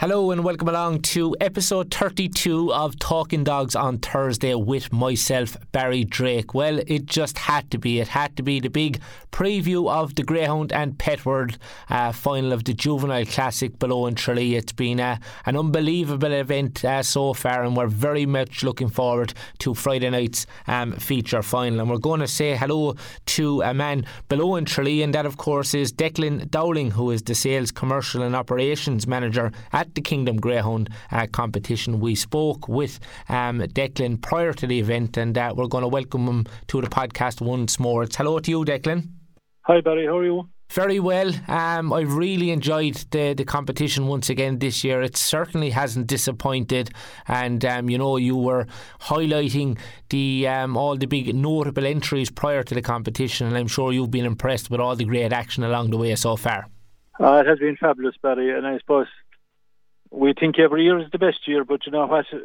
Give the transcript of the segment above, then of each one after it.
Hello and welcome along to episode 32 of Talking Dogs on Thursday with myself, Barry Drake. Well, it just had to be. It had to be the big preview of the Greyhound and Pet World uh, final of the Juvenile Classic below in Tralee. It's been uh, an unbelievable event uh, so far, and we're very much looking forward to Friday night's um, feature final. And we're going to say hello to a man below in Tralee, and that, of course, is Declan Dowling, who is the Sales, Commercial and Operations Manager at at the Kingdom Greyhound uh, competition. We spoke with um, Declan prior to the event, and uh, we're going to welcome him to the podcast once more. It's hello to you, Declan. Hi, Barry. How are you? Very well. Um, I've really enjoyed the, the competition once again this year. It certainly hasn't disappointed, and um, you know you were highlighting the um, all the big notable entries prior to the competition, and I'm sure you've been impressed with all the great action along the way so far. Uh, it has been fabulous, Barry, and I suppose we think every year is the best year, but you know what? Uh,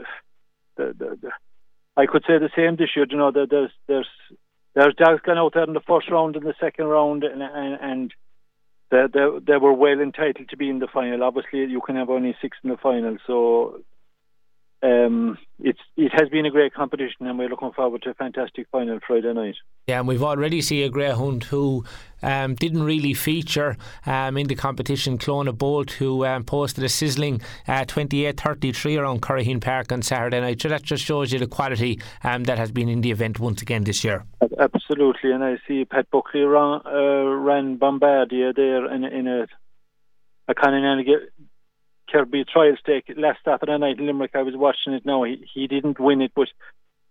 the, the, the, I could say the same this year. You know, that there's there's there's dogs gone out there in the first round and the second round, and and, and they, they, they were well entitled to be in the final. Obviously, you can have only six in the final, so um, it's it has been a great competition, and we're looking forward to a fantastic final Friday night. Yeah, and we've already seen a greyhound who um, didn't really feature um, in the competition, Clona Bolt, who um, posted a sizzling uh, 28-33 around Curraheen Park on Saturday night. So that just shows you the quality um, that has been in the event once again this year. Absolutely, and I see Pat Buckley ran, uh, ran Bombardier there in, in a a kind of Kirby trial stake last Saturday night in Limerick. I was watching it now. He, he didn't win it, but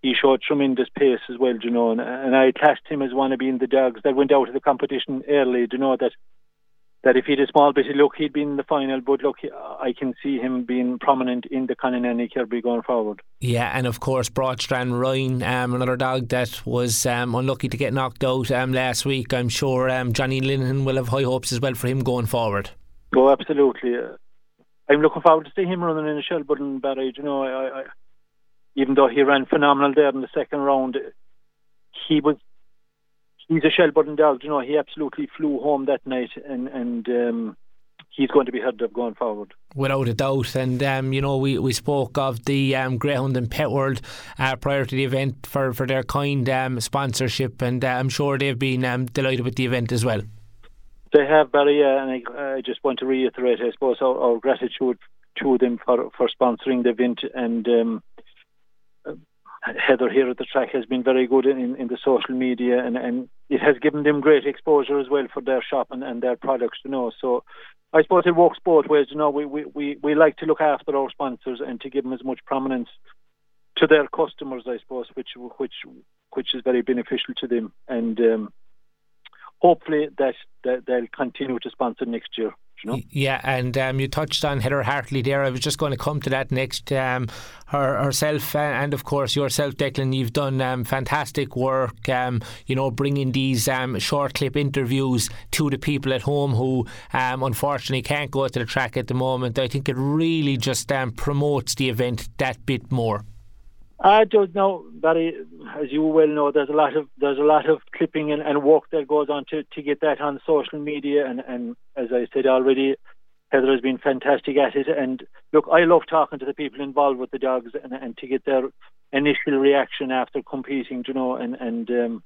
he showed tremendous pace as well, you know. And, and I classed him as one of being the dogs that went out of the competition early, you know, that that if he had a small bit of luck, he'd be in the final. But look, I can see him being prominent in the Connan Kirby going forward. Yeah, and of course, Broadstrand Ryan, um, another dog that was um, unlucky to get knocked out um, last week. I'm sure um, Johnny Linehan will have high hopes as well for him going forward. Oh, absolutely. I'm looking forward to see him running in a Shelbourne barrage. You know, I, I, even though he ran phenomenal there in the second round, he was he's a Shelbourne dog. You know, he absolutely flew home that night, and and um, he's going to be heard of going forward. Without a doubt. And, um, you know, we, we spoke of the um, Greyhound and Pet World uh, prior to the event for, for their kind um, sponsorship, and uh, I'm sure they've been um, delighted with the event as well. They have, Barry, uh, and I, I, just want to reiterate, I suppose, our, our, gratitude to them for, for sponsoring the event. And um, Heather here at the track has been very good in, in the social media, and, and it has given them great exposure as well for their shop and, and their products, you know. So I suppose it works both ways, you know. We, we, we, we like to look after our sponsors and to give them as much prominence to their customers, I suppose, which which which is very beneficial to them. And um, hopefully that, that they'll continue to sponsor next year. Yeah, and um, you touched on Heather Hartley there. I was just going to come to that next. Um, her herself uh, and of course yourself, Declan. You've done um, fantastic work. Um, you know, bringing these um, short clip interviews to the people at home who um, unfortunately can't go to the track at the moment. I think it really just promotes the event that bit more. I don't know, Barry. As you well know, there's a lot of there's a lot of clipping and, and work that goes on to, to get that on social media. And, and as I said already, Heather has been fantastic at it. And look, I love talking to the people involved with the dogs and, and to get their initial reaction after competing. You know, and and um,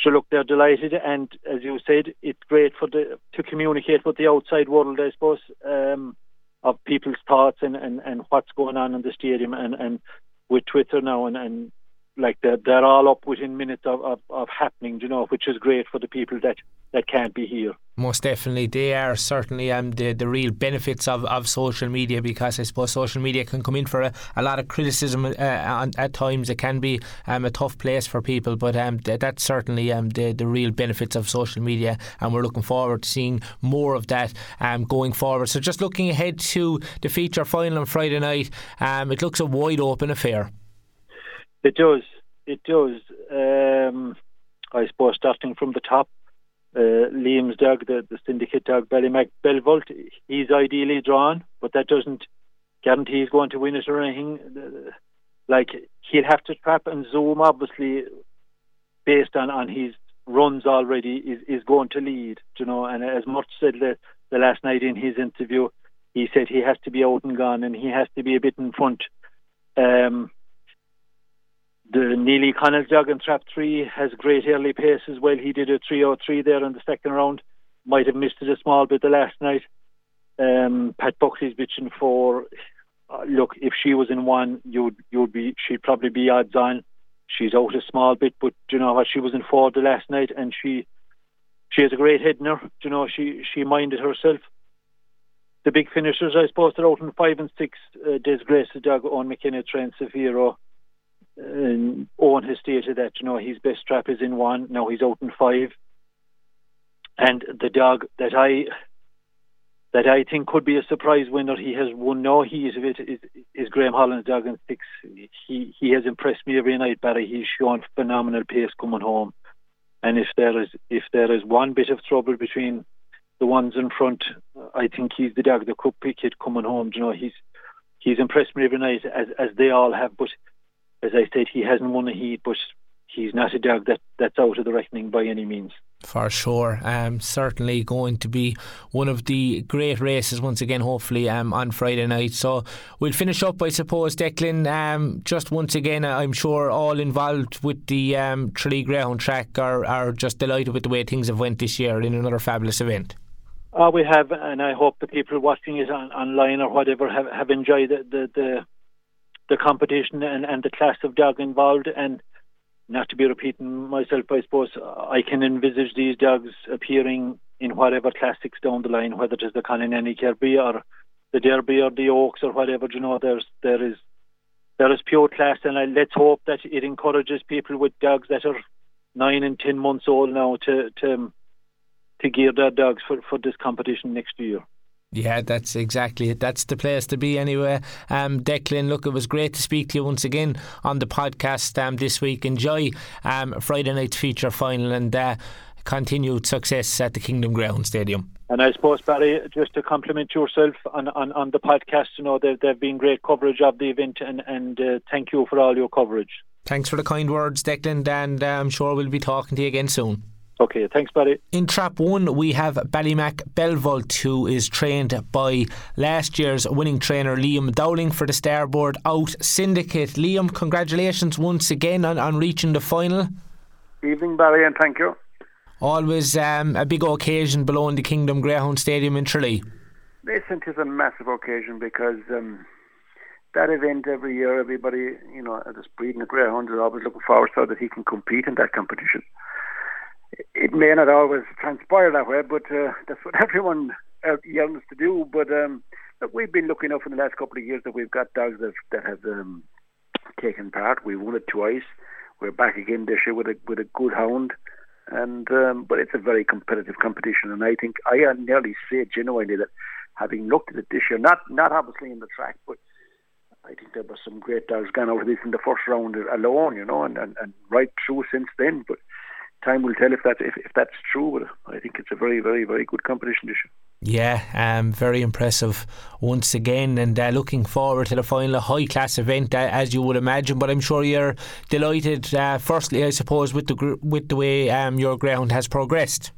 so look, they're delighted. And as you said, it's great for the to communicate with the outside world, I suppose. Um, of people's thoughts and, and, and what's going on in the stadium and, and with Twitter now, and, and like they're, they're all up within minutes of, of, of happening, you know, which is great for the people that, that can't be here. Most definitely, they are certainly um, the the real benefits of, of social media because I suppose social media can come in for a, a lot of criticism uh, at times. It can be um, a tough place for people, but um, th- that's certainly um, the the real benefits of social media, and we're looking forward to seeing more of that um, going forward. So, just looking ahead to the feature final on Friday night, um, it looks a wide open affair. It does. It does. Um, I suppose starting from the top, uh, Liam's dog, the, the syndicate dog, Ballymac Belvolt, he's ideally drawn, but that doesn't guarantee he's going to win it or anything. like he'll have to trap and zoom, obviously, based on on his runs already is is going to lead. You know, and as Much said the, the last night in his interview, he said he has to be out and gone and he has to be a bit in front. Um, the Neely Connell jog and trap three has great early pace as well. He did a 303 there in the second round. Might have missed it a small bit the last night. Um, Pat Buckley's bitching for. Uh, look, if she was in one, you'd you'd be she'd probably be odds on. She's out a small bit, but you know what? She was in four the last night, and she she has a great head in her. You know, she she minded herself. The big finishers, I suppose, they're out in five and six. Uh, Des Grace the dog on McKenna, Trent Severo. And Owen has stated that you know his best trap is in one. Now he's out in five. And the dog that I that I think could be a surprise winner. He has won no of it. Is, is Graham Holland's dog in six. He he has impressed me every night, Barry. He's shown phenomenal pace coming home. And if there is if there is one bit of trouble between the ones in front, I think he's the dog that could pick it coming home. You know, he's he's impressed me every night as as they all have. But as I said, he hasn't won a heat, but he's not a dog that, that's out of the reckoning by any means. For sure. Um, certainly going to be one of the great races once again, hopefully, um, on Friday night. So we'll finish up, I suppose, Declan. Um, just once again, I'm sure all involved with the um, Tralee Greyhound track are, are just delighted with the way things have went this year in another fabulous event. Uh, we have, and I hope the people watching it on, online or whatever have, have enjoyed the, the, the, the competition and, and the class of dog involved. And not to be repeating myself, I suppose I can envisage these dogs appearing in whatever classics down the line, whether it is the Continental Kirby or the Derby or the Oaks or whatever. You know, there's there is there is pure class, and I, let's hope that it encourages people with dogs that are nine and ten months old now to to to gear their dogs for for this competition next year. Yeah, that's exactly it. That's the place to be anyway. Um, Declan, look, it was great to speak to you once again on the podcast um, this week. Enjoy um, Friday night's feature final and uh, continued success at the Kingdom Greyhound Stadium. And I suppose, Barry, just to compliment yourself on, on, on the podcast, you know, there, there have been great coverage of the event and, and uh, thank you for all your coverage. Thanks for the kind words, Declan, and uh, I'm sure we'll be talking to you again soon. Okay, thanks, buddy. In Trap 1, we have Ballymac Belvolt, who is trained by last year's winning trainer Liam Dowling for the Starboard Out Syndicate. Liam, congratulations once again on, on reaching the final. Evening, Barry, and thank you. Always um, a big occasion below in the Kingdom Greyhound Stadium in Tralee. Listen, it is a massive occasion because um, that event every year, everybody, you know, that's breeding a greyhound is always looking forward so that he can compete in that competition it may not always transpire that way, but uh, that's what everyone yearns to do. But um, look, we've been looking up in the last couple of years that we've got dogs that that have um, taken part. We won it twice. We're back again this year with a with a good hound, and um, but it's a very competitive competition. And I think I nearly say genuinely that having looked at it this year, not not obviously in the track, but I think there were some great dogs gone out of this in the first round alone, you know, and, and, and right through since then. But time will tell if that's if, if that's true. But I think it's a very, very, very good competition this year. Yeah, um, very impressive once again, and uh, looking forward to the final, high class event uh, as you would imagine. But I'm sure you're delighted. Uh, firstly, I suppose with the gr- with the way um, your ground has progressed.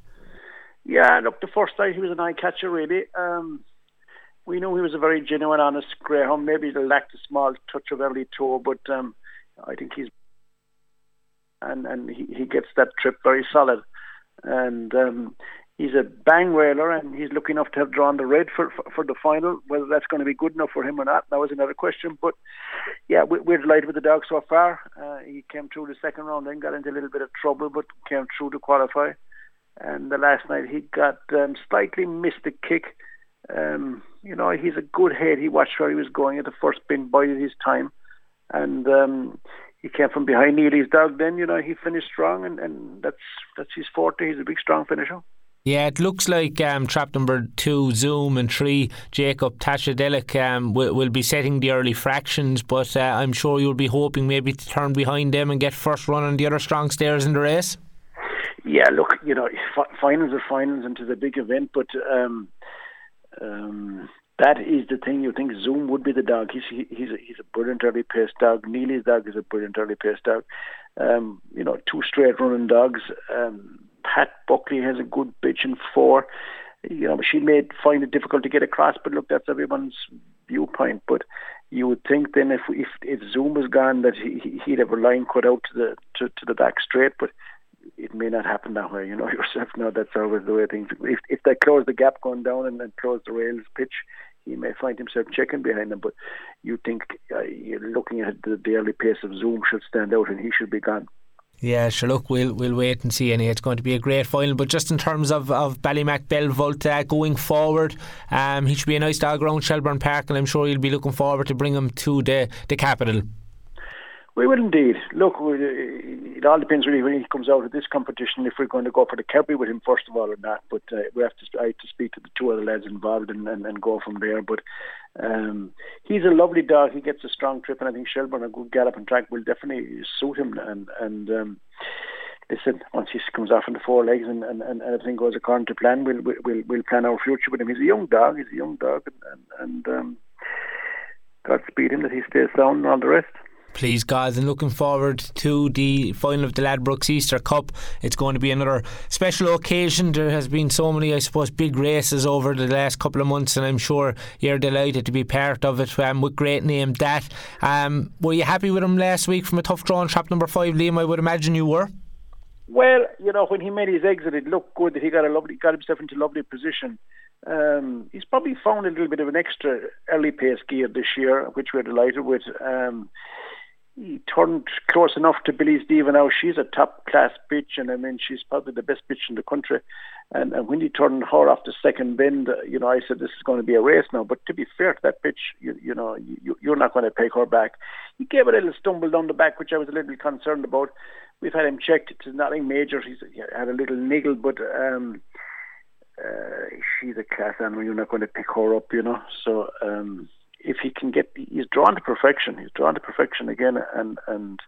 Yeah, look, the first night he was an eye catcher, really. Um, we knew he was a very genuine, honest greyhound. Maybe he lacked a small touch of early toe, but um, I think he's and and he, he gets that trip very solid. And um, he's a bang whaler, and he's lucky enough to have drawn the red for, for, for the final. Whether that's going to be good enough for him or not, that was another question. But yeah, we, we're delighted with the dog so far. Uh, he came through the second round, then got into a little bit of trouble, but came through to qualify. And the last night he got um, slightly missed the kick. Um, you know, he's a good head. He watched where he was going at the first bin, bided his time, and um, he came from behind Neely's dog. Then you know he finished strong, and, and that's that's his forte. He's a big, strong finisher. Yeah, it looks like um, trap number two, Zoom, and three, Jacob Tashadelic, um, will, will be setting the early fractions, but uh, I'm sure you'll be hoping maybe to turn behind them and get first run on the other strong stairs in the race. Yeah, look, you know, finals are finals and it's a big event, but um, um, that is the thing. You think Zoom would be the dog. He's he, he's a, he's a brilliant early pace dog. Neely's dog is a brilliant early pace dog. Um, you know, two straight running dogs. Um, Pat Buckley has a good bitch in four. You know, she may find it difficult to get across, but look, that's everyone's viewpoint. But you would think then if if if Zoom was gone that he he'd have a line cut out to the to, to the back straight, but it may not happen that way. You know yourself now that's always the way things. If if they close the gap going down and then close the rails pitch, he may find himself checking behind them. But you think uh, you're looking at the, early pace of Zoom should stand out and he should be gone. Yeah, sure. Look, we'll we'll wait and see. Anyway, it's going to be a great final. But just in terms of of Ballymac Belvolt uh, going forward, um, he should be a nice dog around Shelbourne Park, and I'm sure you'll be looking forward to bring him to the the capital. We will indeed. Look, it all depends really when he comes out of this competition if we're going to go for the Kerry with him first of all or not. But uh, we have to I have to speak to the two other lads involved and, and, and go from there. But um, he's a lovely dog. He gets a strong trip, and I think Shelbourne a good gallop and track will definitely suit him. And and um, listen, once he comes off on the four legs and, and, and everything goes according to plan, we'll we'll we'll plan our future with him. He's a young dog. He's a young dog, and and, and um, Godspeed him that he stays sound and all the rest. Please, guys, and looking forward to the final of the Ladbrokes Easter Cup. It's going to be another special occasion. There has been so many, I suppose, big races over the last couple of months, and I'm sure you're delighted to be part of it um, with great name that. Um, were you happy with him last week from a tough draw on trap number five, Liam? I would imagine you were. Well, you know, when he made his exit, it looked good that he got a lovely, got himself into a lovely position. Um, he's probably found a little bit of an extra early pace gear this year, which we're delighted with. Um, he turned close enough to Billy Stephen now. She's a top class bitch, and I mean, she's probably the best bitch in the country. And, and when he turned her off the second bend, you know, I said, this is going to be a race now. But to be fair to that bitch, you, you know, you, you're not going to take her back. He gave a little stumble down the back, which I was a little concerned about. We've had him checked. It's nothing major. He's he had a little niggle, but um, uh, she's a class animal. You're not going to pick her up, you know. So, um, if he can get, he's drawn to perfection. He's drawn to perfection again, and and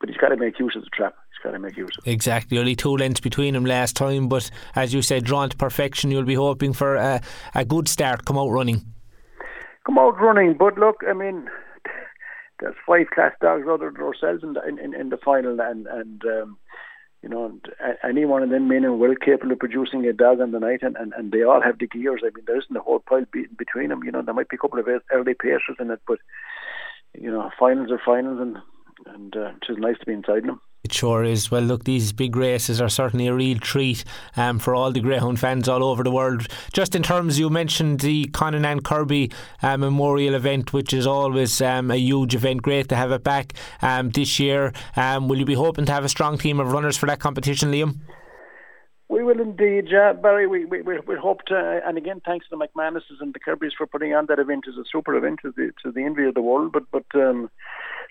but he's got to make use of the trap. He's got to make use of it. Exactly. Only two lengths between him last time, but as you said, drawn to perfection. You'll be hoping for a, a good start. Come out running. Come out running, but look, I mean, there's five class dogs other than ourselves in the, in, in the final, and and um, you know, any one of them men are well capable of producing a dog on the night, and, and, and they all have the gears. I mean, there isn't a whole pile be- between them. You know, there might be a couple of early pacers in it, but you know, finals are finals, and and uh, it's just nice to be inside them. It sure is. Well, look, these big races are certainly a real treat um, for all the Greyhound fans all over the world. Just in terms, you mentioned the Conan and Kirby uh, Memorial event, which is always um, a huge event. Great to have it back um, this year. Um, will you be hoping to have a strong team of runners for that competition, Liam? We will indeed, Barry. We we we, we hope to, and again, thanks to the McManuses and the Kirbys for putting on that event. It's a super event, to the to the envy of the world. But but um,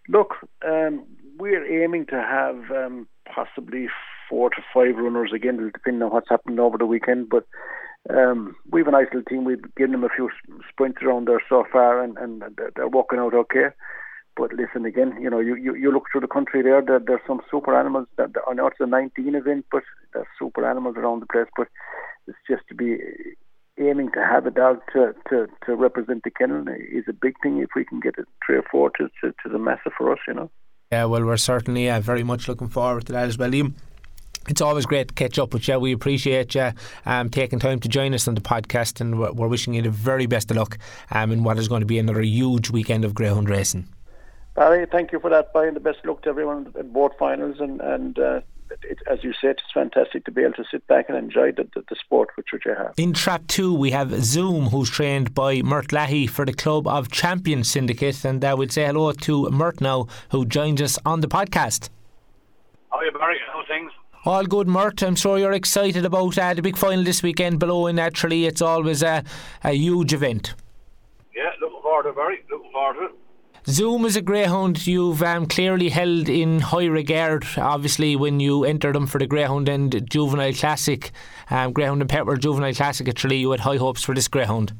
look, um, we're aiming to have um, possibly four to five runners again, depending on what's happened over the weekend. But um, we have a nice little team. We've given them a few sprints around there so far, and, and they're working out okay. But listen again, you know, you, you, you look through the country there, there there's some super animals. That, I know it's a 19 event, but there's super animals around the place. But it's just to be aiming to have a dog to, to, to represent the kennel is a big thing. If we can get a three or four, to, to, to the massive for us, you know. Yeah, well, we're certainly uh, very much looking forward to that as well, Liam. It's always great to catch up with you. We appreciate you um, taking time to join us on the podcast, and we're, we're wishing you the very best of luck um, in what is going to be another huge weekend of greyhound racing. Barry, thank you for that, Brian. The best luck to everyone at both finals, and and uh, it, as you said, it's fantastic to be able to sit back and enjoy the, the, the sport which you have. In Trap 2, we have Zoom, who's trained by Mert Leahy for the Club of Champions Syndicate. And uh, we'll say hello to Mert now, who joins us on the podcast. How are you, Barry? How things? All good, Mert. I'm sure you're excited about uh, the big final this weekend below in Naturally. It's always a, a huge event. Yeah, looking forward to it, Barry. Looking forward to it. Zoom is a greyhound you've um, clearly held in high regard, obviously, when you entered them for the Greyhound and Juvenile Classic. Um, greyhound and Pet World Juvenile Classic at Tralee, you had high hopes for this greyhound.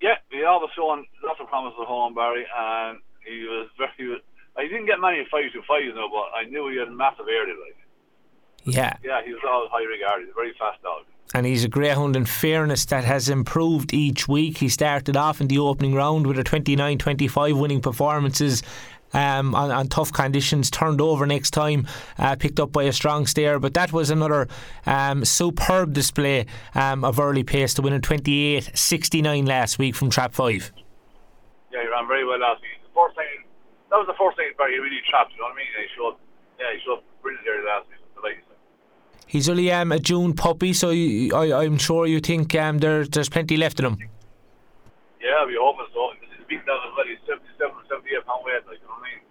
Yeah, we always shown lots of promise at home, Barry, and he was very. He I didn't get many five to five, you know, but I knew he had massive area, like. Yeah. Yeah, he was all high regard. He's a very fast dog. And he's a greyhound in fairness that has improved each week. He started off in the opening round with a 29 25 winning performances. Um, on, on, tough conditions, turned over next time, uh, picked up by a strong stare. But that was another um, superb display um, of early pace to win in 28 69 last week from Trap 5. Yeah, he ran very well last week. The first time, that was the first time he really trapped, you know what I mean? He showed, yeah, he showed brilliant there last week. He's only um, a June puppy, so you, I, am sure you think um, there, there's plenty left in him. Yeah, we hope so. He's a big dog as well. He's 77, 78 pound weight, like, you know what I mean?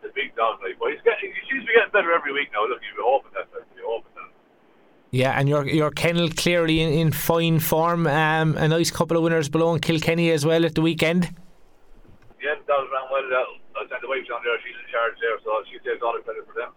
He's a big dog, like, but he's getting, he seems to be getting better every week now. Look, we're hoping that, like, we're hoping that. Yeah, and your your kennel clearly in, in fine form. Um, a nice couple of winners below in Kilkenny as well at the weekend. Yeah, the dogs ran well. Uh, I sent the wife down there. She's in charge there, so she takes all the credit for them.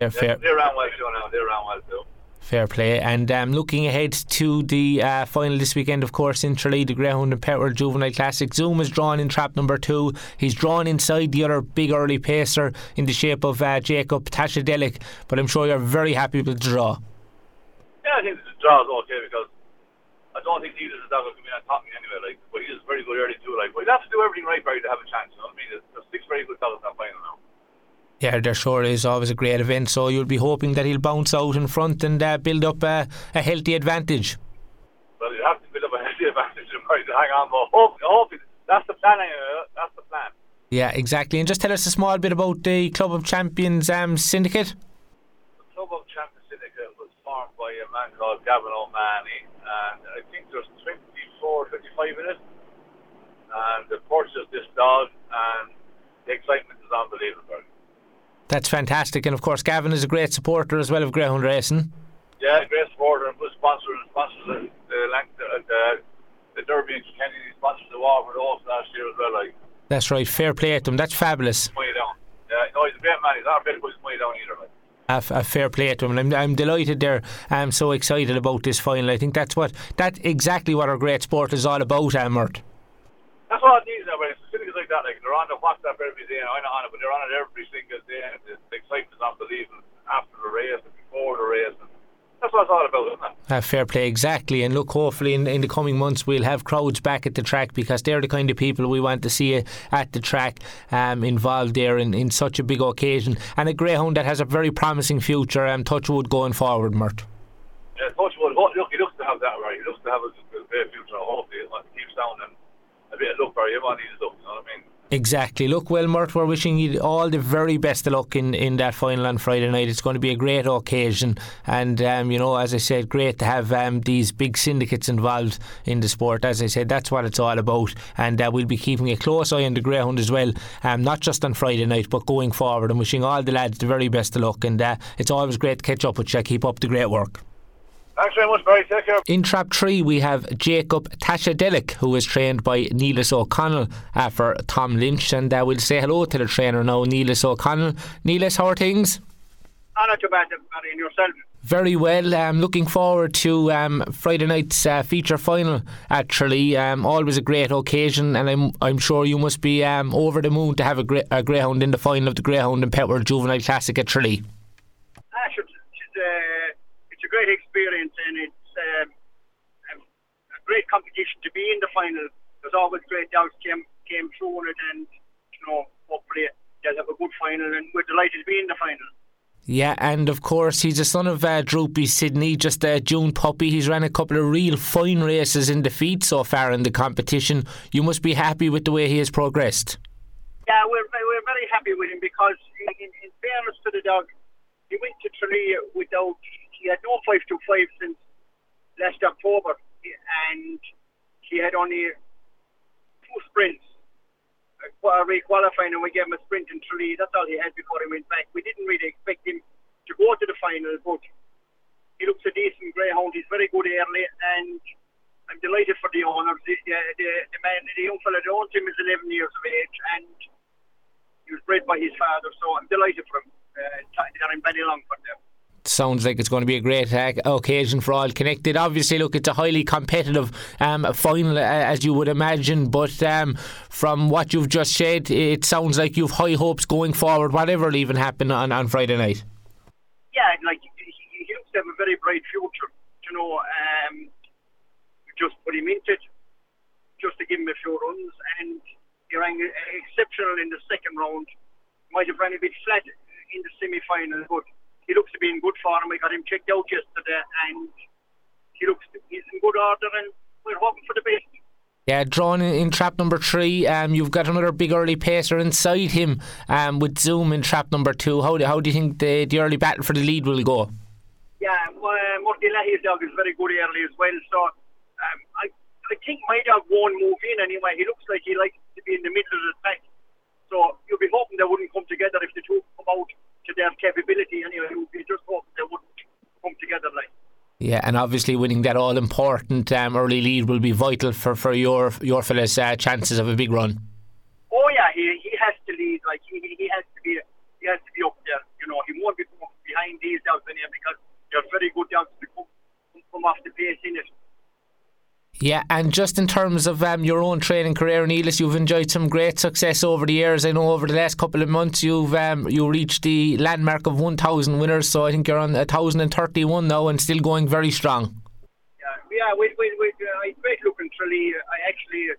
Yeah, fair. They're around well, now. They're around well too. Fair play. And um, looking ahead to the uh, final this weekend, of course, in Tralee, the Greyhound and Pet World Juvenile Classic. Zoom is drawn in trap number two. He's drawn inside the other big early pacer in the shape of uh, Jacob Tashadelic. But I'm sure you're very happy with the draw. Yeah, I think the draw is okay because I don't think either of the dog will come in and top me anyway. Like, but he is very good early too. Like, but you have to do everything right, for you to have a chance. You know what I mean? There's, there's six very good dogs in that final now. Yeah, there sure is always a great event. So you'll be hoping that he'll bounce out in front and uh, build up a, a healthy advantage. Well, you have to build up a healthy advantage and hang on. But hope, hope that's the plan. Anyway. That's the plan. Yeah, exactly. And just tell us a small bit about the Club of Champions um, Syndicate. The Club of Champions Syndicate was formed by a man called Gavin O'Mahony, and I think there's 24, 25 in it. And the purchased this dog, and the excitement is unbelievable. That's fantastic. And of course, Gavin is a great supporter as well of Greyhound Racing. Yeah, great supporter and good sponsor and sponsors the, the, the, uh, the Derby and Kenny. Sponsors the Waterford Oaks last year as well. Like. That's right. Fair play to him. That's fabulous. Way down. Yeah, no, he's a great man. He's not a bit of way down either. Like. A, fair play to him, and I'm, I'm delighted there. I'm so excited about this final. I think that's what that's exactly what our great sport is all about, Amert. That's what it needs now, but it's things like that. Like they're on the WhatsApp every day. I'm not on it, but they're on it every single day. And the, the excitement is unbelievable after the race and before the race. And that's what it's all about, isn't it? Uh, fair play, exactly. And look, hopefully in, in the coming months we'll have crowds back at the track because they're the kind of people we want to see at the track um, involved there in, in such a big occasion. And a greyhound that has a very promising future. Um, Touchwood going forward, Mert. Yeah, Touchwood. Look, he looks to have that right. He looks to have a, a great future. Hopefully, it keeps down and bit of luck luck. You know what I mean? Exactly. Look, well, we're wishing you all the very best of luck in, in that final on Friday night. It's going to be a great occasion. And, um, you know, as I said, great to have um, these big syndicates involved in the sport. As I said, that's what it's all about. And uh, we'll be keeping a close eye on the Greyhound as well, um, not just on Friday night, but going forward. And wishing all the lads the very best of luck. And uh, it's always great to catch up with you. Keep up the great work. Thanks very much, Barry. Take care. In trap three, we have Jacob Tashadelic, who is trained by Neilus O'Connell uh, for Tom Lynch. And uh, we'll say hello to the trainer now, Neilus O'Connell. Neilus, how are things? Oh, not too bad, Barry, and yourself? Very well. Um, looking forward to um, Friday night's uh, feature final Actually, Um, always a great occasion, and I'm I'm sure you must be um, over the moon to have a, a greyhound in the final of the Greyhound and Pet World Juvenile Classic at Tralee. Ah, sure, uh, it's a great experience and it's um, a great competition to be in the final. There's always great doubts came came through on it, and you know hopefully they'll have a good final, and we're delighted to be in the final. Yeah, and of course he's a son of uh, Droopy Sydney, just a June puppy. He's ran a couple of real fine races in defeat so far in the competition. You must be happy with the way he has progressed. Yeah, we're we're very happy with him because, in, in fairness to the dog, he went to Tralee without he had no 5-2-5 since last October, and he had only two sprints. A re-qualifying and we gave him a sprint in Tralee. That's all he had before he went back. We didn't really expect him to go to the final, but he looks a decent greyhound. He's very good early, and I'm delighted for the owners. The, the, the, the man, the young fella that owns him is 11 years of age, and he was bred by his father, so I'm delighted for him. Uh, that I'm very long for them sounds like it's going to be a great uh, occasion for all connected. Obviously, look, it's a highly competitive um, final, uh, as you would imagine. But um, from what you've just said, it sounds like you've high hopes going forward, whatever will even happen on, on Friday night. Yeah, like he, he looks to have a very bright future. you know, um, just put him into it, just to give him a few runs, and he ran exceptional in the second round. Might have ran a bit flat in the semi-final, but he looks to be in good form. We got him checked out yesterday, and he looks he's in good order, and we're hoping for the best. Yeah, drawn in, in, trap number three. Um, you've got another big early pacer inside him. Um, with Zoom in trap number two. How do how do you think the the early battle for the lead will go? Yeah, uh, Murty Leahy's dog is very good early as well. So um, I I think my dog won't move in anyway. He looks like he likes to be in the middle of the pack. So you'll be hoping they wouldn't come together if the two come out to their capability anyway. You'll be just hoping they wouldn't come together like. Yeah, and obviously winning that all important um, early lead will be vital for, for your your fellas' uh, chances of a big run. Oh yeah, he, he has to lead. Like he, he has to be he has to be up there. You know, he won't be behind these dogs in here because they're very good dogs to come, come off the pace in it. Yeah, and just in terms of um, your own training career, Neilus, you've enjoyed some great success over the years. I know over the last couple of months you've um, you reached the landmark of 1,000 winners, so I think you're on 1,031 now and still going very strong. Yeah, yeah. With, with, with, uh, I great looking Tralee. I actually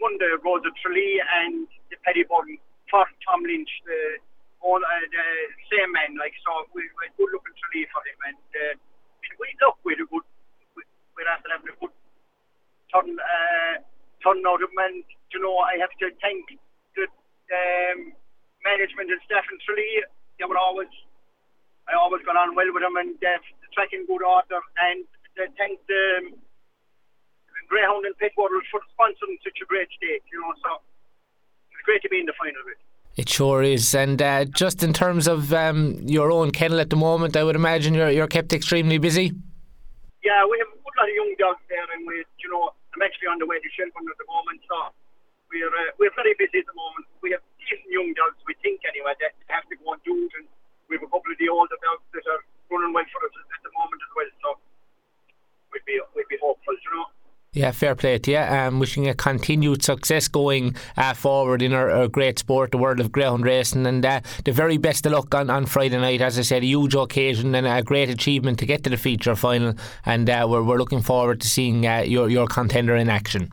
won the Rose of Tralee and the Pettibone for Tom Lynch, the, all, uh, the same man. Like so, we, we good looking Tralee for him, and uh, we look with a good. We're after having a good turn uh, turn out of and you know I have to thank the um, management and staff in Tralee. They were always I always got on well with them and uh, the track in good order and they thank the um, Greyhound and Pet World for sponsoring such a great stake. You know, so it's great to be in the final with. It sure is, and uh, just in terms of um, your own kennel at the moment, I would imagine you're you're kept extremely busy. Yeah, we have a good lot of young dogs there, and we, you know, I'm actually on the way to Shelbourne at the moment, so we're uh, we're very busy at the moment. We have decent young dogs, we think anyway, that have to go do it, and we have a couple of the older dogs that are running well for us at the moment as well. So we'd be we'd be hopeful, you know. Yeah, fair play to you. Um, wishing a continued success going uh, forward in our, our, great sport, the world of greyhound racing, and uh, the very best of luck on, on Friday night. As I said, a huge occasion and a great achievement to get to the feature final, and uh, we're, we're looking forward to seeing uh, your your contender in action.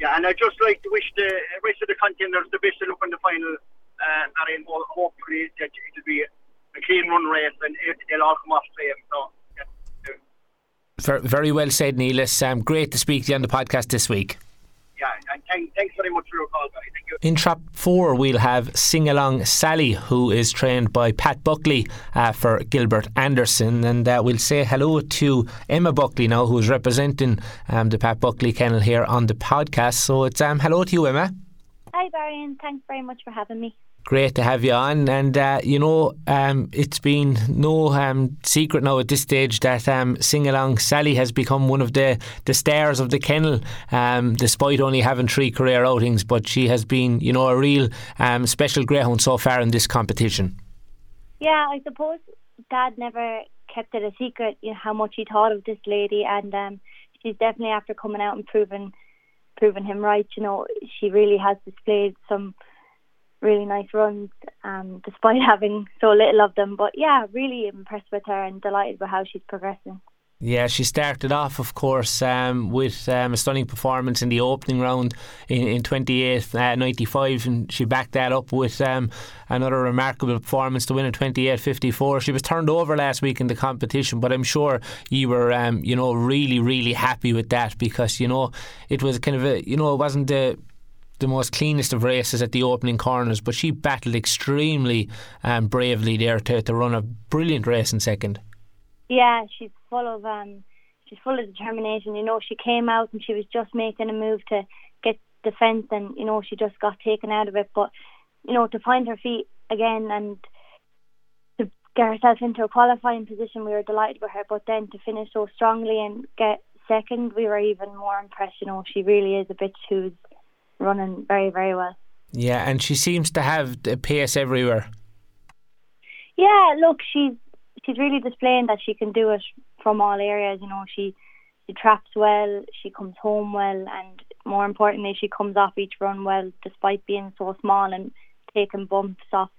Yeah, and I'd just like to wish the rest of the contenders the best of luck in the final. Uh, and hopefully it'll be a clean run race and they'll all come off safe. So very well said, Neilus. Um, great to speak to you on the podcast this week. Yeah, and thank, thanks very much for your call, Thank you. In trap four, we'll have Sing Along Sally, who is trained by Pat Buckley uh, for Gilbert Anderson. And uh, we'll say hello to Emma Buckley now, who is representing um, the Pat Buckley kennel here on the podcast. So it's um, hello to you, Emma. Hi, Brian. Thanks very much for having me great to have you on. And uh, you know, um, it's been no um, secret now at this stage that um, Sing Along Sally has become one of the, the stars of the kennel, um, despite only having three career outings. But she has been, you know, a real um, special greyhound so far in this competition. Yeah, I suppose Dad never kept it a secret you know, how much he thought of this lady, and um, she's definitely after coming out and proving proving him right. You know, she really has displayed some really nice runs, um, despite having so little of them. But yeah, really impressed with her and delighted with how she's progressing. Yeah, she started off, of course, um, with um, a stunning performance in the opening round in, in 28 uh, 95, and she backed that up with um, another remarkable performance to win in 28 54. She was turned over last week in the competition, but I'm sure you were, um, you know, really, really happy with that because, you know, it was kind of a, you know, it wasn't the the most cleanest of races at the opening corners, but she battled extremely um, bravely there to, to run a brilliant race in second. Yeah, she's full of um, she's full of determination. You know, she came out and she was just making a move to get the fence, and you know she just got taken out of it. But you know, to find her feet again and to get herself into a qualifying position, we were delighted with her. But then to finish so strongly and get second, we were even more impressed. You know, she really is a bitch who's running very, very well. Yeah, and she seems to have the pace everywhere. Yeah, look, she's she's really displaying that she can do it from all areas. You know, she she traps well, she comes home well, and more importantly, she comes off each run well, despite being so small and taking bumps off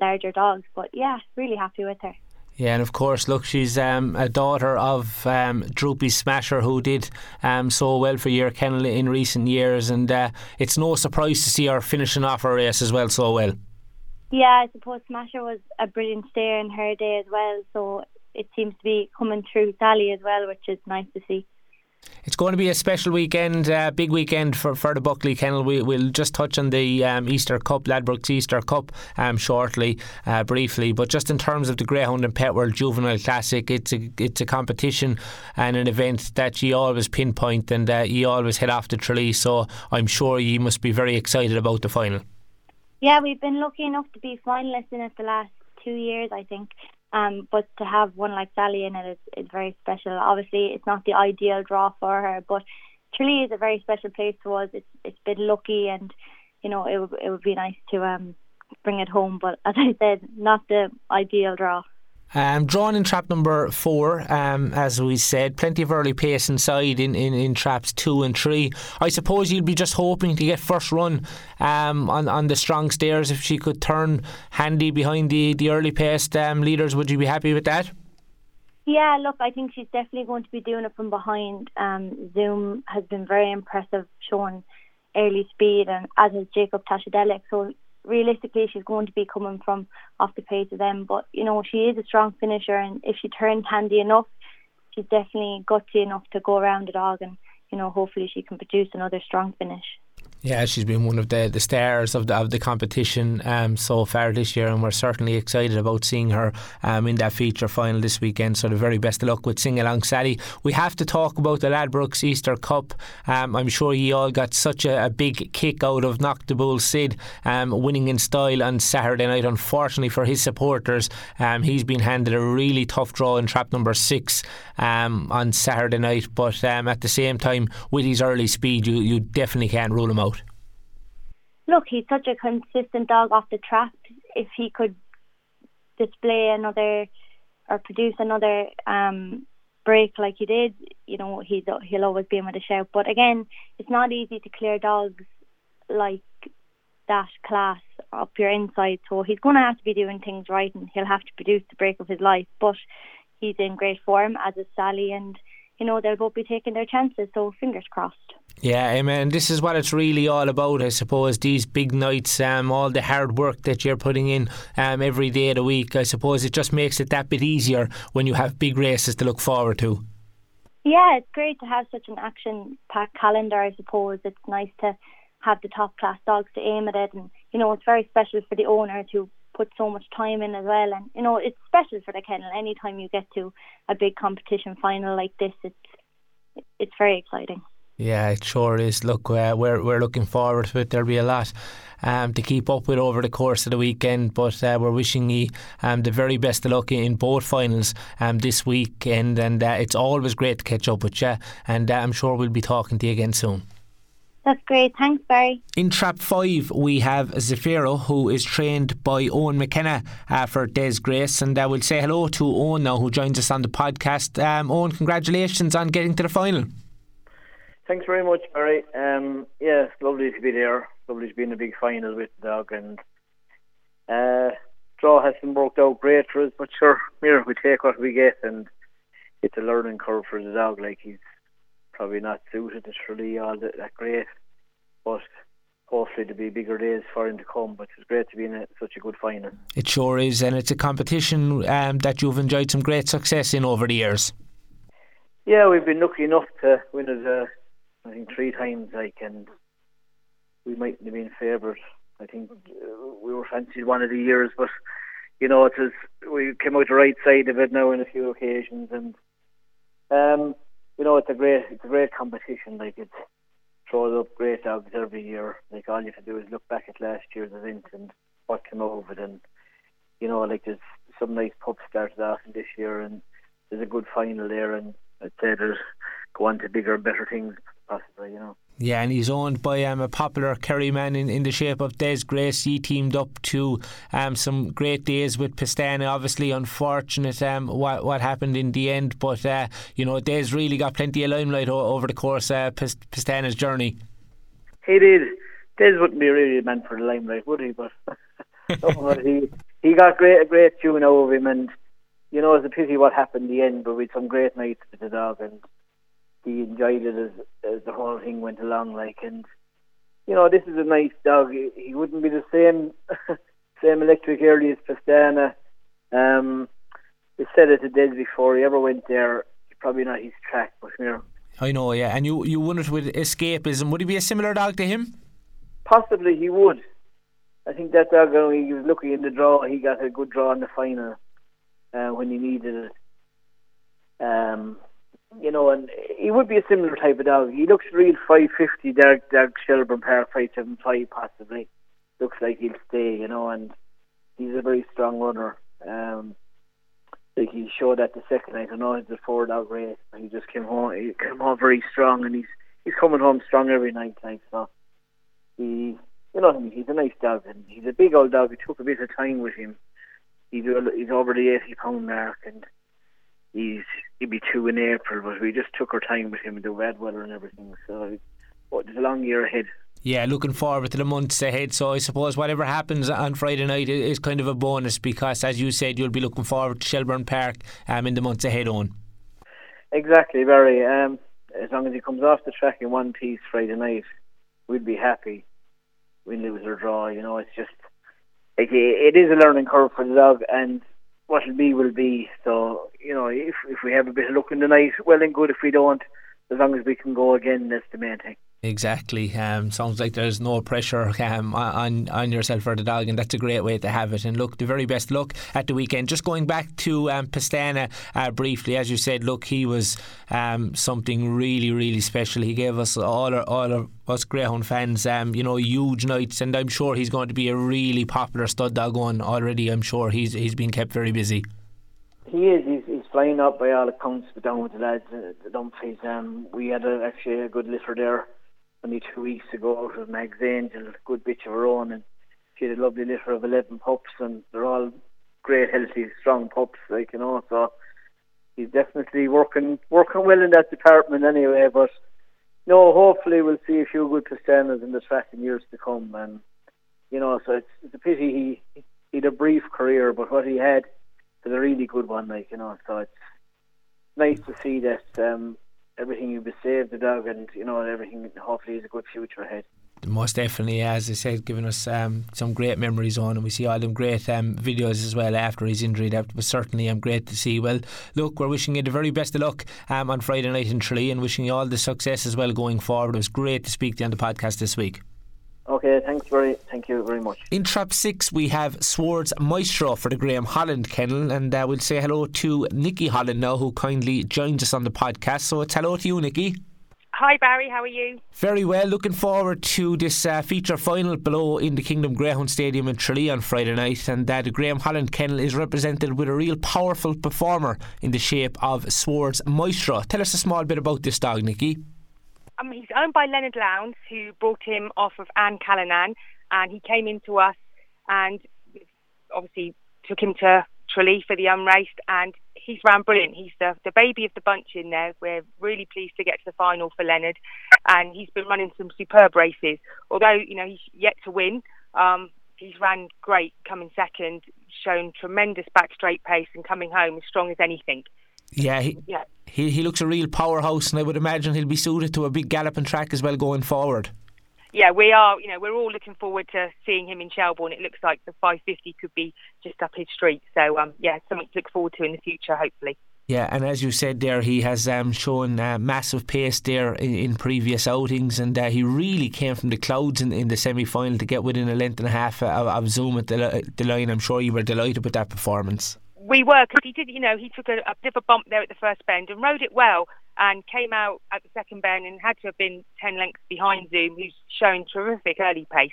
larger dogs. But yeah, really happy with her. Yeah, and of course, look, she's um, a daughter of um, Droopy Smasher, who did um, so well for Year Kennel in recent years, and uh, it's no surprise to see her finishing off her race as well so well. Yeah, I suppose Smasher was a brilliant stayer in her day as well, so it seems to be coming through Sally as well, which is nice to see. It's going to be a special weekend, uh, big weekend for, for the Buckley Kennel. We, will just touch on the um, Easter Cup, Ladbrokes Easter Cup, um, shortly, uh, briefly. But just in terms of the Greyhound and Pet World Juvenile Classic, it's a it's a competition and an event that you always pinpoint and uh, you always head off to. So I'm sure you must be very excited about the final. Yeah, we've been lucky enough to be finalists in it the last two years, I think. Um, but to have one like Sally in it is, is very special. Obviously, it's not the ideal draw for her, but Tralee is a very special place to us. It's it's been lucky, and you know it would it would be nice to um bring it home. But as I said, not the ideal draw. Um, drawn in trap number four, um, as we said, plenty of early pace inside in, in, in traps two and three. I suppose you'd be just hoping to get first run um, on on the strong stairs if she could turn handy behind the, the early paced um, leaders. Would you be happy with that? Yeah, look, I think she's definitely going to be doing it from behind. Um, Zoom has been very impressive, showing early speed, and as has Jacob Tashadelic. So realistically she's going to be coming from off the pace of them. But you know she is a strong finisher, and if she turns handy enough, she's definitely gutsy enough to go around the dog, and you know hopefully she can produce another strong finish. Yeah, she's been one of the, the stars of the of the competition um, so far this year, and we're certainly excited about seeing her um, in that feature final this weekend. So the very best of luck with Sing Along Sally. We have to talk about the Ladbrokes Easter Cup. Um, I'm sure you all got such a, a, big kick out of Knock the Bull Sid um, winning in style on Saturday night. Unfortunately for his supporters, um, he's been handed a really tough draw in trap number six um, on Saturday night. But at the same time, with his early speed, you, you definitely can't rule him out look, he's such a consistent dog off the trap. If he could display another or produce another um, break like he did, you know, he's he'll always be in with a shout. But again, it's not easy to clear dogs like that class up your inside. So he's going to have to be doing things right, and he'll have to produce the break of his life. But he's in great form, as is Sally, and you know they'll both be taking their chances. So fingers crossed. Yeah, I this is what it's really all about, I suppose. These big nights, um, all the hard work that you're putting in um, every day of the week, I suppose it just makes it that bit easier when you have big races to look forward to. Yeah, it's great to have such an action packed calendar, I suppose. It's nice to have the top class dogs to aim at it, and, you know, it's very special for the owner to put so much time in as well. And, you know, it's special for the kennel. Anytime you get to a big competition final like this, it's, it's very exciting. Yeah, it sure is. Look, uh, we're we're looking forward to it. There'll be a lot um, to keep up with over the course of the weekend, but uh, we're wishing you um, the very best of luck in both finals um, this weekend. And uh, it's always great to catch up with you, and uh, I'm sure we'll be talking to you again soon. That's great. Thanks, Barry. In trap five, we have Zafiro, who is trained by Owen McKenna uh, for Des Grace. And uh, we'll say hello to Owen now, who joins us on the podcast. Um, Owen, congratulations on getting to the final. Thanks very much, Barry. Um, yeah, it's lovely to be there. Lovely to be in a big final with the dog, and uh, draw hasn't worked out great for us, but sure, here we take what we get, and it's a learning curve for the dog. Like he's probably not suited to really all that, that great, but hopefully there'll be bigger days for him to come. But it's great to be in a, such a good final. It sure is, and it's a competition um, that you've enjoyed some great success in over the years. Yeah, we've been lucky enough to win it. Uh, I think three times, like, and we mightn't have been favourite. I think uh, we were fancied one of the years, but you know, it was we came out the right side of it now on a few occasions, and um, you know, it's a great, it's a great competition. Like, it throws up great dogs every year. Like, all you have to do is look back at last year's event and what came over it, and you know, like, there's some nice pups started off this year, and there's a good final there, and I'd say there's go on to bigger, and better things possibly, you know. Yeah, and he's owned by um, a popular Kerry man in, in the shape of Des Grace. He teamed up to um, some great days with Pestana. Obviously, unfortunate um, what what happened in the end, but uh, you know Des really got plenty of limelight o- over the course of uh, Pestana's journey. He did. Des wouldn't be really meant for the limelight, would he? But he he got great a great tune out of him, and you know, it's a pity what happened in the end, but had some great nights with the dog, and he enjoyed it as, as the whole thing went along. Like, and you know, this is a nice dog. He, he wouldn't be the same same electric early as Pestana. Um, we said it to Des before. He ever went there, probably not his track, but you know. I know, yeah. And you you wondered with escapism, would he be a similar dog to him? Possibly he would. I think that dog, he was looking in the draw, he got a good draw in the final uh, when he needed it. Um, you know, and he would be a similar type of dog. He looks real 550, dark, dark Shelbourne Park 575 possibly. Looks like he'll stay, you know, and he's a very strong runner. Um, like he showed that the second night. I know it's a four dog race, he just came home. He came home very strong, and he's he's coming home strong every night. Like so, he, you know, he's a nice dog, and he's a big old dog. It took a bit of time with him. He's he's over the eighty pound mark, and he's he'd be two in April. But we just took our time with him in the bad weather and everything. So, but there's a long year ahead yeah, looking forward to the months ahead. So I suppose whatever happens on Friday night is kind of a bonus because, as you said, you'll be looking forward to Shelbourne Park um, in the months ahead on. Exactly, very. Um, as long as he comes off the track in one piece Friday night, we'd be happy. Win, lose or draw, you know, it's just it, it is a learning curve for the dog, and what will be will be. So you know, if if we have a bit of luck in the night, well and good. If we don't, as long as we can go again, that's the main thing. Exactly. Um, sounds like there's no pressure um, on on yourself or the dog, and that's a great way to have it. And look, the very best luck at the weekend. Just going back to um, Pestana uh, briefly, as you said, look, he was um, something really, really special. He gave us all our, all of us Greyhound fans, um, you know, huge nights, and I'm sure he's going to be a really popular stud dog one already. I'm sure he's he's been kept very busy. He is. He's, he's flying up by all accounts, but down with the lads, uh, the Dumfries. Um, we had a, actually a good litter there only two weeks ago out of Meg's Angel, a good bitch of her own, and she had a lovely litter of 11 pups, and they're all great, healthy, strong pups, like, you know, so he's definitely working working well in that department anyway, but no, hopefully we'll see a few good Pestanas in the track in years to come, and, you know, so it's, it's a pity he, he had a brief career, but what he had was a really good one, like, you know, so it's nice to see that um, everything you saved the dog, and you know everything. Hopefully, is a good future ahead. Most definitely, as I said, giving us um, some great memories on, and we see all them great um, videos as well after his injury. That was certainly um, great to see. Well, look, we're wishing you the very best of luck um, on Friday night in Tralee, and wishing you all the success as well going forward. It was great to speak to you on the podcast this week. Okay, thanks very, thank you very much. In trap six, we have Swords Maestro for the Graham Holland kennel, and uh, we'll say hello to Nikki Holland now, who kindly joins us on the podcast. So it's hello to you, Nikki. Hi Barry, how are you? Very well. Looking forward to this uh, feature final below in the Kingdom Greyhound Stadium in Tralee on Friday night. And uh, the Graham Holland Kennel is represented with a real powerful performer in the shape of Swords Maestro. Tell us a small bit about this dog, Nikki. He's owned by Leonard Lowndes, who brought him off of Anne Callanan, and he came into us and obviously took him to Tralee for the unraced, and he's ran brilliant. He's the, the baby of the bunch in there. We're really pleased to get to the final for Leonard, and he's been running some superb races. Although you know he's yet to win, um, he's ran great, coming second, shown tremendous back straight pace, and coming home as strong as anything. Yeah, he, yeah. He, he looks a real powerhouse, and I would imagine he'll be suited to a big galloping track as well going forward. Yeah, we are. You know, we're all looking forward to seeing him in Shelbourne. It looks like the 550 could be just up his street. So, um, yeah, something to look forward to in the future, hopefully. Yeah, and as you said there, he has um, shown uh, massive pace there in, in previous outings, and uh, he really came from the clouds in, in the semi final to get within a length and a half of, of Zoom at the, the line. I'm sure you were delighted with that performance we were because he did, you know, he took a, a bit of a bump there at the first bend and rode it well and came out at the second bend and had to have been 10 lengths behind Zoom, who's showing terrific early pace.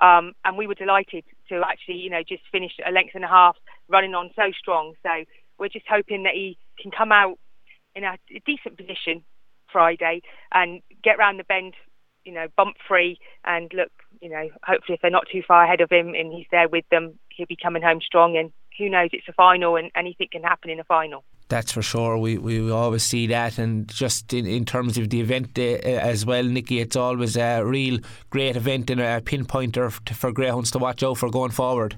Um, and we were delighted to actually, you know, just finish a length and a half running on so strong. So we're just hoping that he can come out in a decent position Friday and get round the bend, you know, bump free and look, you know, hopefully if they're not too far ahead of him and he's there with them, he'll be coming home strong and who knows? It's a final, and anything can happen in a final. That's for sure. We we always see that, and just in, in terms of the event uh, as well, Nikki, it's always a real great event and a pinpointer for greyhounds to watch out for going forward.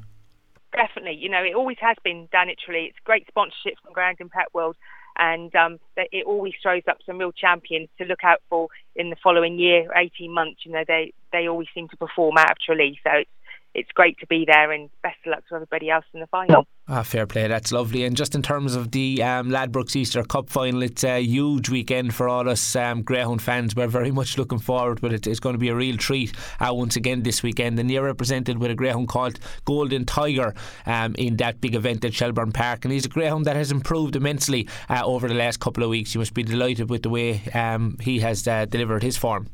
Definitely, you know, it always has been done at Tralee. It's great sponsorship from Grandin Pet World, and um, it always throws up some real champions to look out for in the following year, 18 months. You know, they they always seem to perform out of Tralee, so it's it's great to be there and best of luck to everybody else in the final. Ah, fair play, that's lovely. And just in terms of the um, Ladbrokes Easter Cup final, it's a huge weekend for all us um, Greyhound fans. We're very much looking forward, but it, it's going to be a real treat uh, once again this weekend. And you're represented with a Greyhound called Golden Tiger um, in that big event at Shelbourne Park. And he's a Greyhound that has improved immensely uh, over the last couple of weeks. You must be delighted with the way um, he has uh, delivered his form.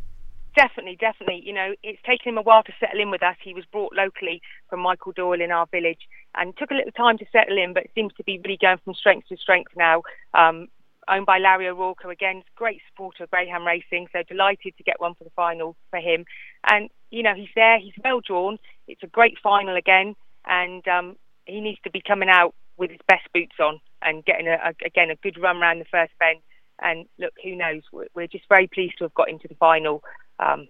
Definitely, definitely. You know, it's taken him a while to settle in with us. He was brought locally from Michael Doyle in our village and took a little time to settle in, but seems to be really going from strength to strength now. Um, owned by Larry O'Rourke, again, great supporter of Greyhound Racing, so delighted to get one for the final for him. And, you know, he's there, he's well drawn. It's a great final again, and um, he needs to be coming out with his best boots on and getting, a, a, again, a good run around the first bend. And look, who knows? We're just very pleased to have got into the final. Um,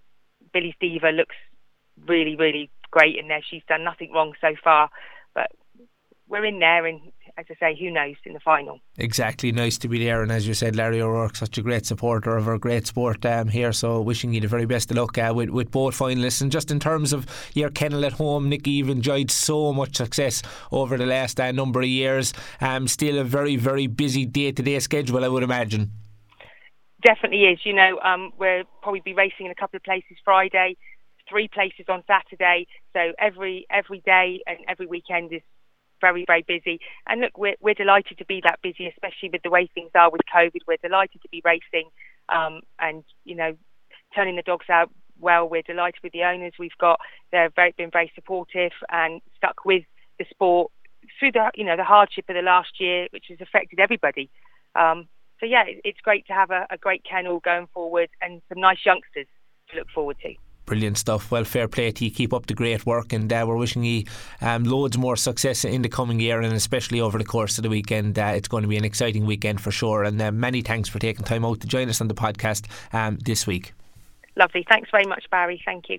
Billy's Diva looks really, really great in there. She's done nothing wrong so far, but we're in there, and as I say, who knows in the final? Exactly, nice to be there, and as you said, Larry O'Rourke, such a great supporter of our great sport um, here. So, wishing you the very best of luck uh, with with both finalists. And just in terms of your kennel at home, Nikki, you've enjoyed so much success over the last uh, number of years. Um, still a very, very busy day to day schedule, I would imagine definitely is. You know, um, we'll probably be racing in a couple of places Friday, three places on Saturday. So every every day and every weekend is very very busy. And look, we're we're delighted to be that busy, especially with the way things are with COVID. We're delighted to be racing, um, and you know, turning the dogs out well. We're delighted with the owners we've got. They've very, been very supportive and stuck with the sport through the you know the hardship of the last year, which has affected everybody. Um, so yeah, it's great to have a, a great kennel going forward and some nice youngsters to look forward to. Brilliant stuff. Well, fair play to you. Keep up the great work, and uh, we're wishing you um, loads more success in the coming year, and especially over the course of the weekend. Uh, it's going to be an exciting weekend for sure. And uh, many thanks for taking time out to join us on the podcast um, this week. Lovely. Thanks very much, Barry. Thank you.